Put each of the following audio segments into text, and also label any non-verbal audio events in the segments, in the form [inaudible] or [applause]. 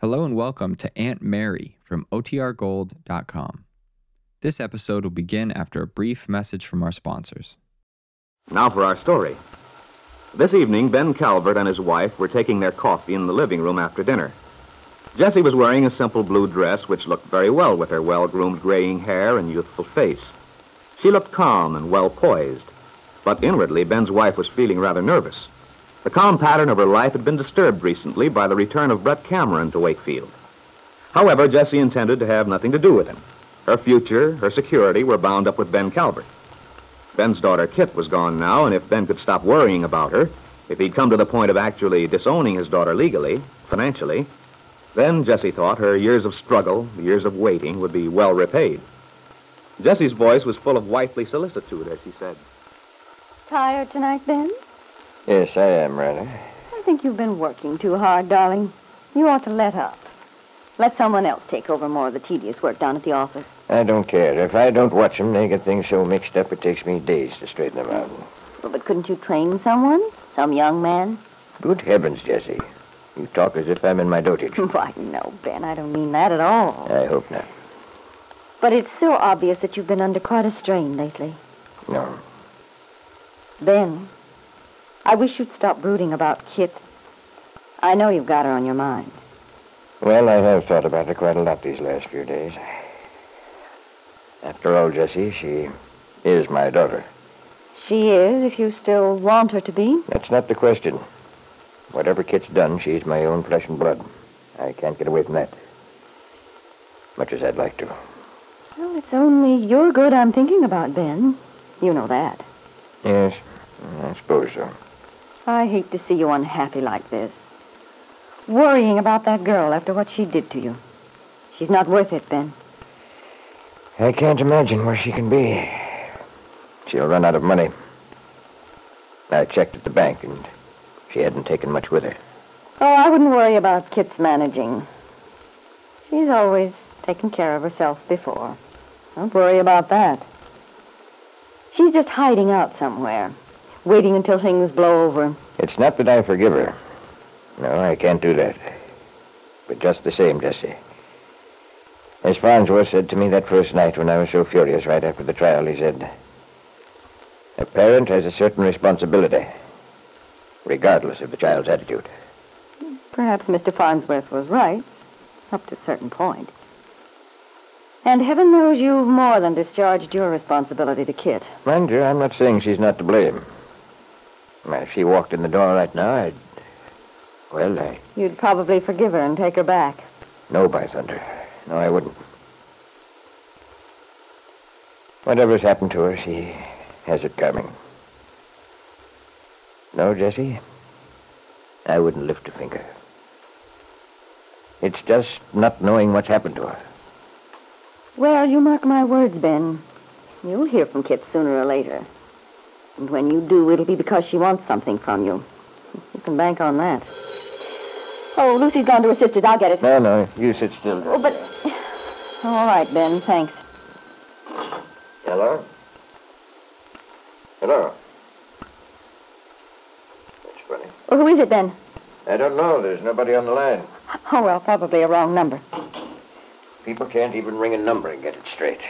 Hello and welcome to Aunt Mary from OTRGold.com. This episode will begin after a brief message from our sponsors. Now for our story. This evening, Ben Calvert and his wife were taking their coffee in the living room after dinner. Jessie was wearing a simple blue dress which looked very well with her well-groomed graying hair and youthful face. She looked calm and well poised, but inwardly Ben's wife was feeling rather nervous. The calm pattern of her life had been disturbed recently by the return of Brett Cameron to Wakefield. However, Jessie intended to have nothing to do with him. Her future, her security were bound up with Ben Calvert. Ben's daughter Kit was gone now, and if Ben could stop worrying about her, if he'd come to the point of actually disowning his daughter legally, financially, then Jessie thought her years of struggle, years of waiting, would be well repaid. Jessie's voice was full of wifely solicitude as she said, Tired tonight, Ben? Yes, I am, rather. I think you've been working too hard, darling. You ought to let up. Let someone else take over more of the tedious work down at the office. I don't care. If I don't watch them, they get things so mixed up it takes me days to straighten them out. Well, but couldn't you train someone? Some young man? Good heavens, Jessie. You talk as if I'm in my dotage. [laughs] Why, no, Ben, I don't mean that at all. I hope not. But it's so obvious that you've been under quite a strain lately. No. Ben, I wish you'd stop brooding about Kit. I know you've got her on your mind. Well, I have thought about her quite a lot these last few days. After all, Jessie, she is my daughter. She is, if you still want her to be. That's not the question. Whatever Kit's done, she's my own flesh and blood. I can't get away from that. Much as I'd like to. Well, it's only your good I'm thinking about, Ben. You know that. Yes, I suppose so. I hate to see you unhappy like this. Worrying about that girl after what she did to you. She's not worth it, Ben. I can't imagine where she can be. She'll run out of money. I checked at the bank, and she hadn't taken much with her. Oh, I wouldn't worry about Kit's managing. She's always taken care of herself before. Don't worry about that. She's just hiding out somewhere, waiting until things blow over. It's not that I forgive her. No, I can't do that. But just the same, Jessie. As Farnsworth said to me that first night when I was so furious right after the trial, he said, A parent has a certain responsibility, regardless of the child's attitude. Perhaps Mr. Farnsworth was right, up to a certain point. And heaven knows you've more than discharged your responsibility to Kit. Mind you, I'm not saying she's not to blame. Well, if she walked in the door right now, I'd... Well, I... You'd probably forgive her and take her back. No, by thunder. No, I wouldn't. Whatever's happened to her, she has it coming. No, Jessie, I wouldn't lift a finger. It's just not knowing what's happened to her. Well, you mark my words, Ben. You'll hear from Kit sooner or later. And when you do, it'll be because she wants something from you. You can bank on that. Oh, Lucy's gone to her sister's. I'll get it. No, no, you sit still. Oh, but... All right, Ben. Thanks. Hello? Hello? That's funny. Oh, who is it, Ben? I don't know. There's nobody on the line. Oh, well, probably a wrong number. People can't even ring a number and get it straight.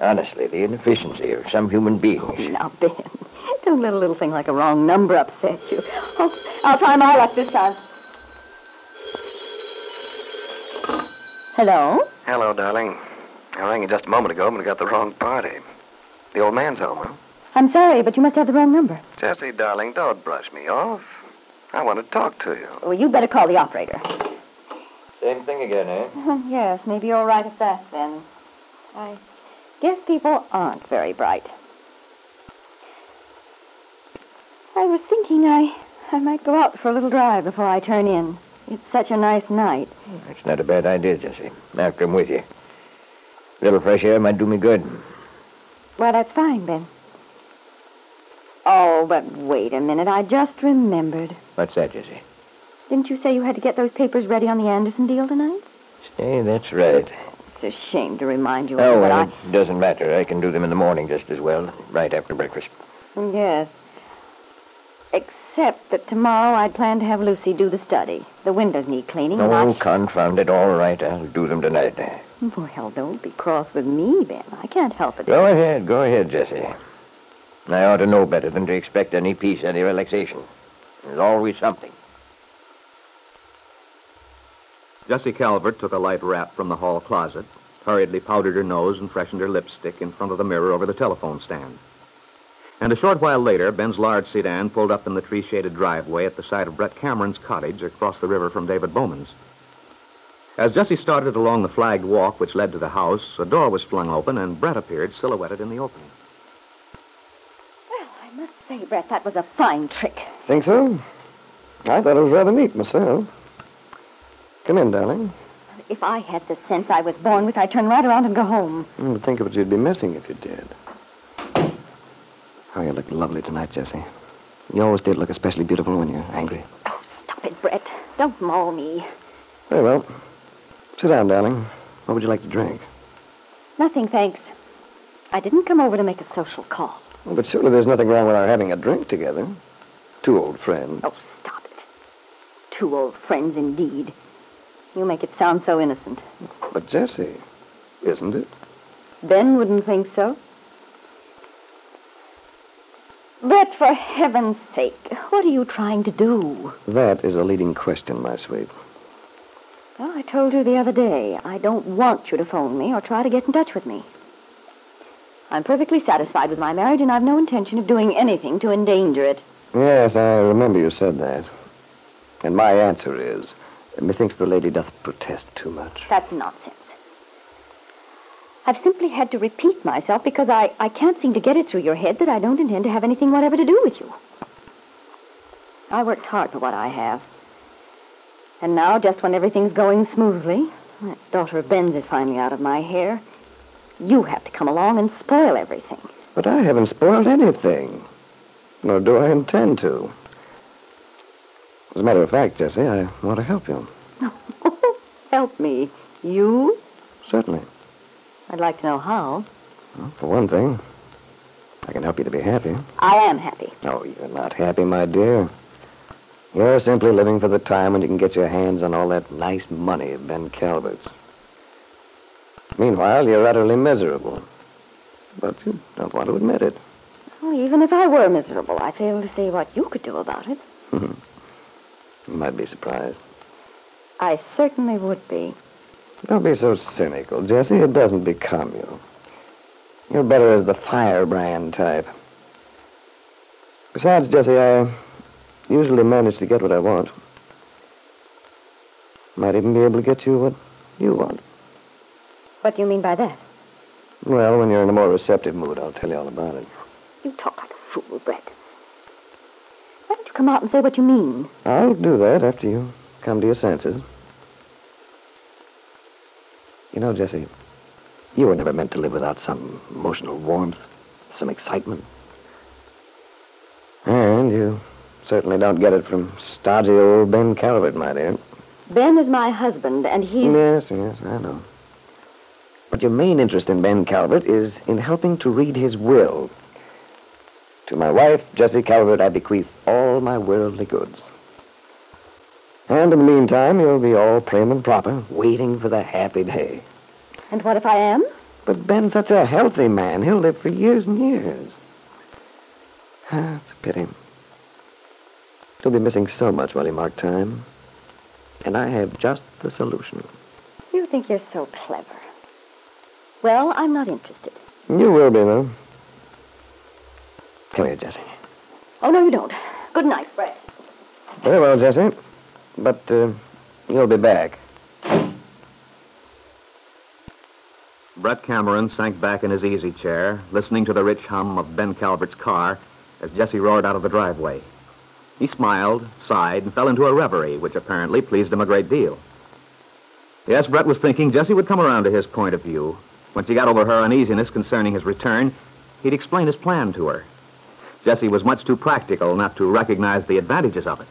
Honestly, the inefficiency of some human beings. Now, Ben, don't let a little thing like a wrong number upset you. Oh, I'll try my luck this time. Hello? Hello, darling. I rang you just a moment ago, but I got the wrong party. The old man's home, huh? I'm sorry, but you must have the wrong number. Jessie, darling, don't brush me off. I want to talk to you. Well, you'd better call the operator. Same thing again, eh? [laughs] yes, maybe you're right at that, then. I guess people aren't very bright. I was thinking I, I might go out for a little drive before I turn in. It's such a nice night. That's not a bad idea, Jessie. After I'm with you. A little fresh air might do me good. Well, that's fine, Ben. Oh, but wait a minute. I just remembered. What's that, Jessie? Didn't you say you had to get those papers ready on the Anderson deal tonight? Say, that's right. It's a shame to remind you of Oh, well, it doesn't matter. I can do them in the morning just as well, right after breakfast. Yes. Except that tomorrow I'd planned to have Lucy do the study. The windows need cleaning. and I- Oh, confound it. All right, I'll do them tonight. Well, don't be cross with me, Ben. I can't help it. Go ahead, go ahead, Jessie. I ought to know better than to expect any peace, any relaxation. There's always something. Jessie Calvert took a light wrap from the hall closet, hurriedly powdered her nose and freshened her lipstick in front of the mirror over the telephone stand. And a short while later, Ben's large sedan pulled up in the tree-shaded driveway at the side of Brett Cameron's cottage across the river from David Bowman's. As Jessie started along the flagged walk which led to the house, a door was flung open and Brett appeared silhouetted in the opening. Well, I must say, Brett, that was a fine trick. Think so? I thought it was rather neat myself. Come in, darling. If I had the sense I was born with, I'd turn right around and go home. Mm, think of what you'd be missing if you did. Oh, you look lovely tonight, Jessie. You always did look especially beautiful when you're angry. Oh, stop it, Brett. Don't maul me. Very well. Sit down, darling. What would you like to drink? Nothing, thanks. I didn't come over to make a social call. Oh, but surely there's nothing wrong with our having a drink together. Two old friends. Oh, stop it. Two old friends, indeed. You make it sound so innocent. But Jessie, isn't it? Ben wouldn't think so. Brett, for heaven's sake, what are you trying to do? That is a leading question, my sweet. Well, I told you the other day, I don't want you to phone me or try to get in touch with me. I'm perfectly satisfied with my marriage, and I've no intention of doing anything to endanger it. Yes, I remember you said that. And my answer is, methinks the lady doth protest too much. That's nonsense. I've simply had to repeat myself because I, I can't seem to get it through your head that I don't intend to have anything whatever to do with you. I worked hard for what I have. And now, just when everything's going smoothly, that daughter of Ben's is finally out of my hair, you have to come along and spoil everything. But I haven't spoiled anything. Nor do I intend to. As a matter of fact, Jessie, I want to help you. [laughs] Help me. You? Certainly. I'd like to know how. Well, for one thing, I can help you to be happy. I am happy. Oh, you're not happy, my dear. You're simply living for the time when you can get your hands on all that nice money of Ben Calvert's. Meanwhile, you're utterly miserable. But you don't want to admit it. Well, even if I were miserable, I fail to see what you could do about it. [laughs] You might be surprised. I certainly would be. Don't be so cynical, Jessie. It doesn't become you. You're better as the firebrand type. Besides, Jessie, I usually manage to get what I want. Might even be able to get you what you want. What do you mean by that? Well, when you're in a more receptive mood, I'll tell you all about it. You talk like a fool, Brett. Why don't you come out and say what you mean? I'll do that after you come to your senses. You know, Jessie, you were never meant to live without some emotional warmth, some excitement. And you certainly don't get it from stodgy old Ben Calvert, my dear. Ben is my husband, and he. Yes, yes, I know. But your main interest in Ben Calvert is in helping to read his will. To my wife, Jessie Calvert, I bequeath all my worldly goods. And in the meantime, you'll be all prim and proper, waiting for the happy day. And what if I am? But Ben's such a healthy man. He'll live for years and years. Ah, [sighs] it's a pity. He'll be missing so much while he marked time. And I have just the solution. You think you're so clever. Well, I'm not interested. You will be, though. Come here, Jessie. Oh, no, you don't. Good night, Brett. Very well, Jessie. But uh, you'll be back. Brett Cameron sank back in his easy chair, listening to the rich hum of Ben Calvert's car as Jessie roared out of the driveway. He smiled, sighed, and fell into a reverie, which apparently pleased him a great deal. Yes, Brett was thinking Jessie would come around to his point of view. Once he got over her uneasiness concerning his return, he'd explain his plan to her. Jessie was much too practical not to recognize the advantages of it.